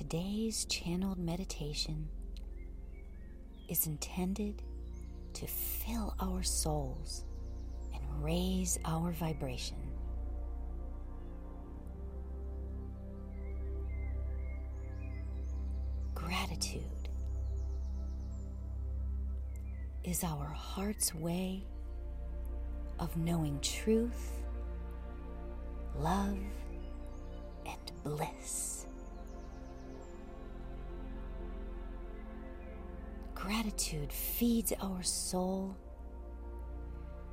Today's channeled meditation is intended to fill our souls and raise our vibration. Gratitude is our heart's way of knowing truth, love, and bliss. Gratitude feeds our soul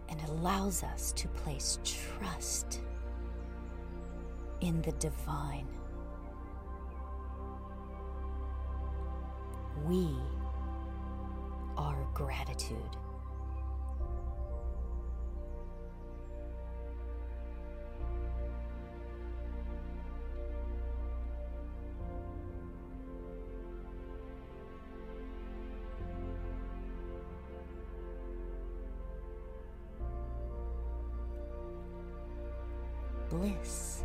and allows us to place trust in the divine. We are gratitude. Bliss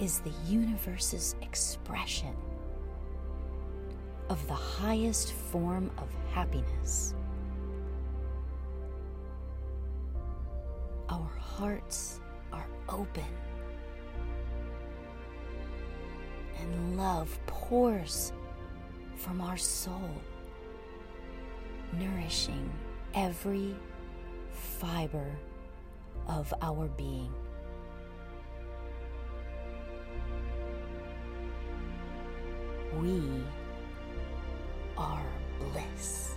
is the universe's expression of the highest form of happiness. Our hearts are open, and love pours from our soul, nourishing every fiber of our being. We are bliss.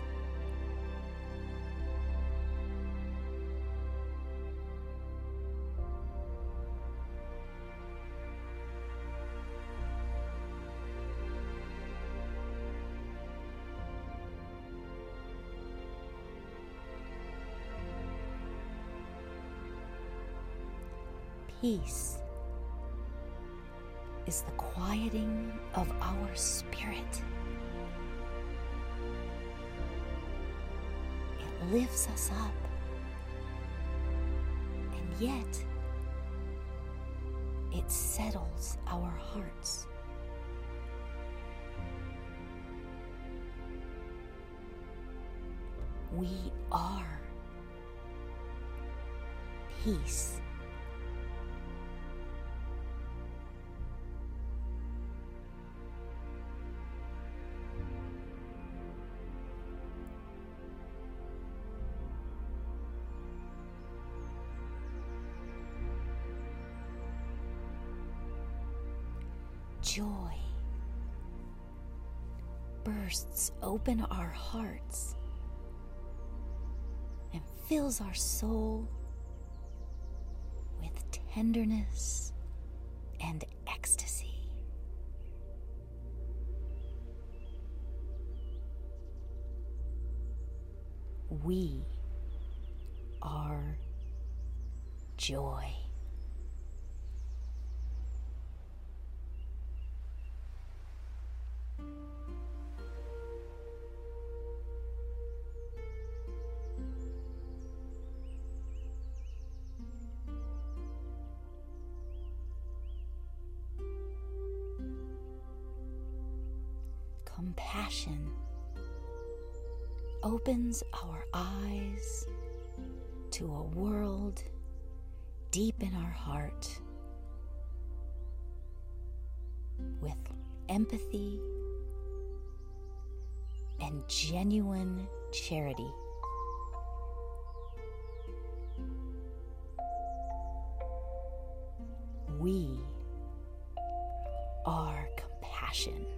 Peace is the quieting of our spirit. It lifts us up, and yet it settles our hearts. We are peace. Joy bursts open our hearts and fills our soul with tenderness and ecstasy. We are joy. Compassion opens our eyes to a world deep in our heart with empathy and genuine charity. We are compassion.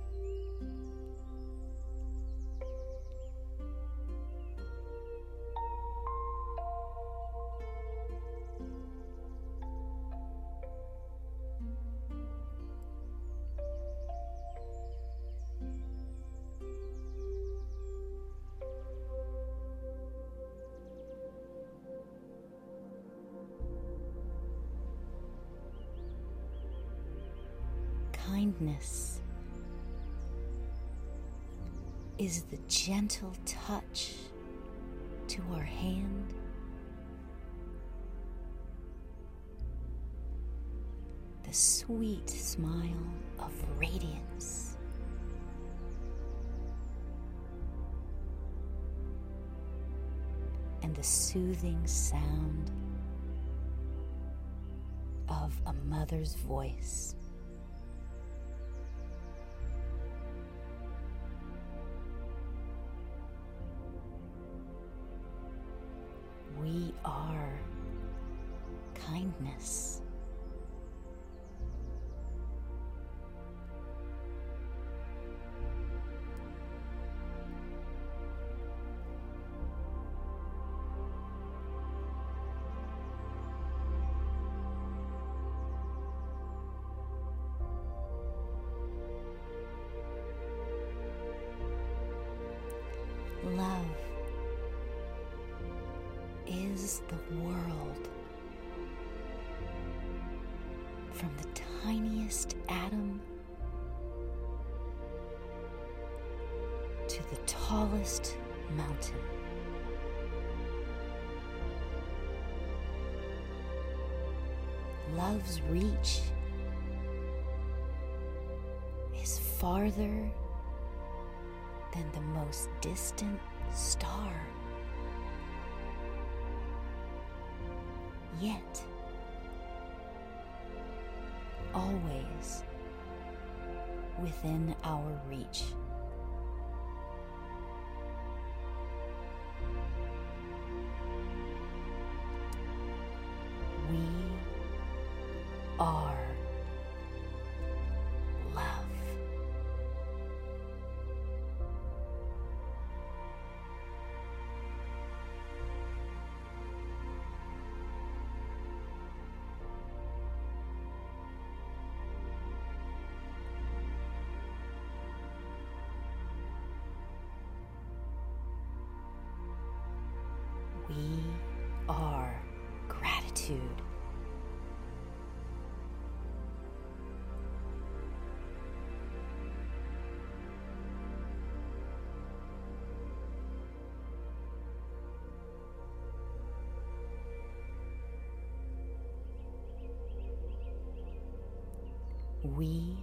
Kindness is the gentle touch to our hand the sweet smile of radiance. And the soothing sound of a mother's voice. We are kindness. The world from the tiniest atom to the tallest mountain. Love's reach is farther than the most distant star. Yet, always within our reach. We are We are gratitude. We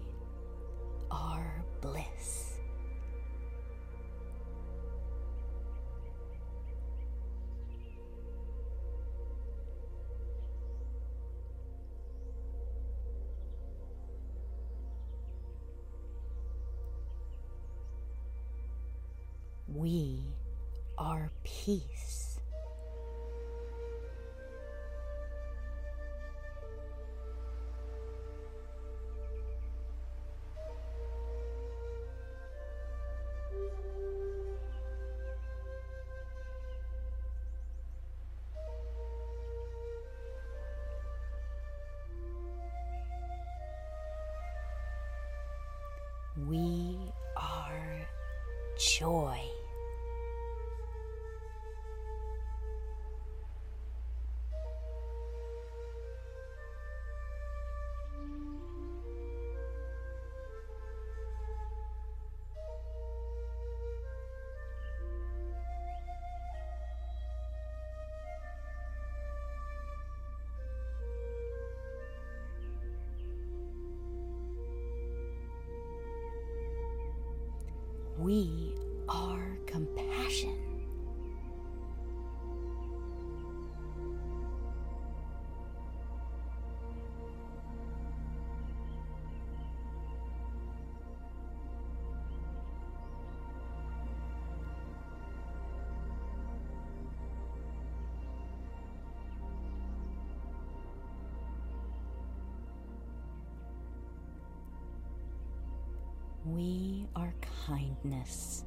We are peace. We are joy. We We are kindness.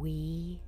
We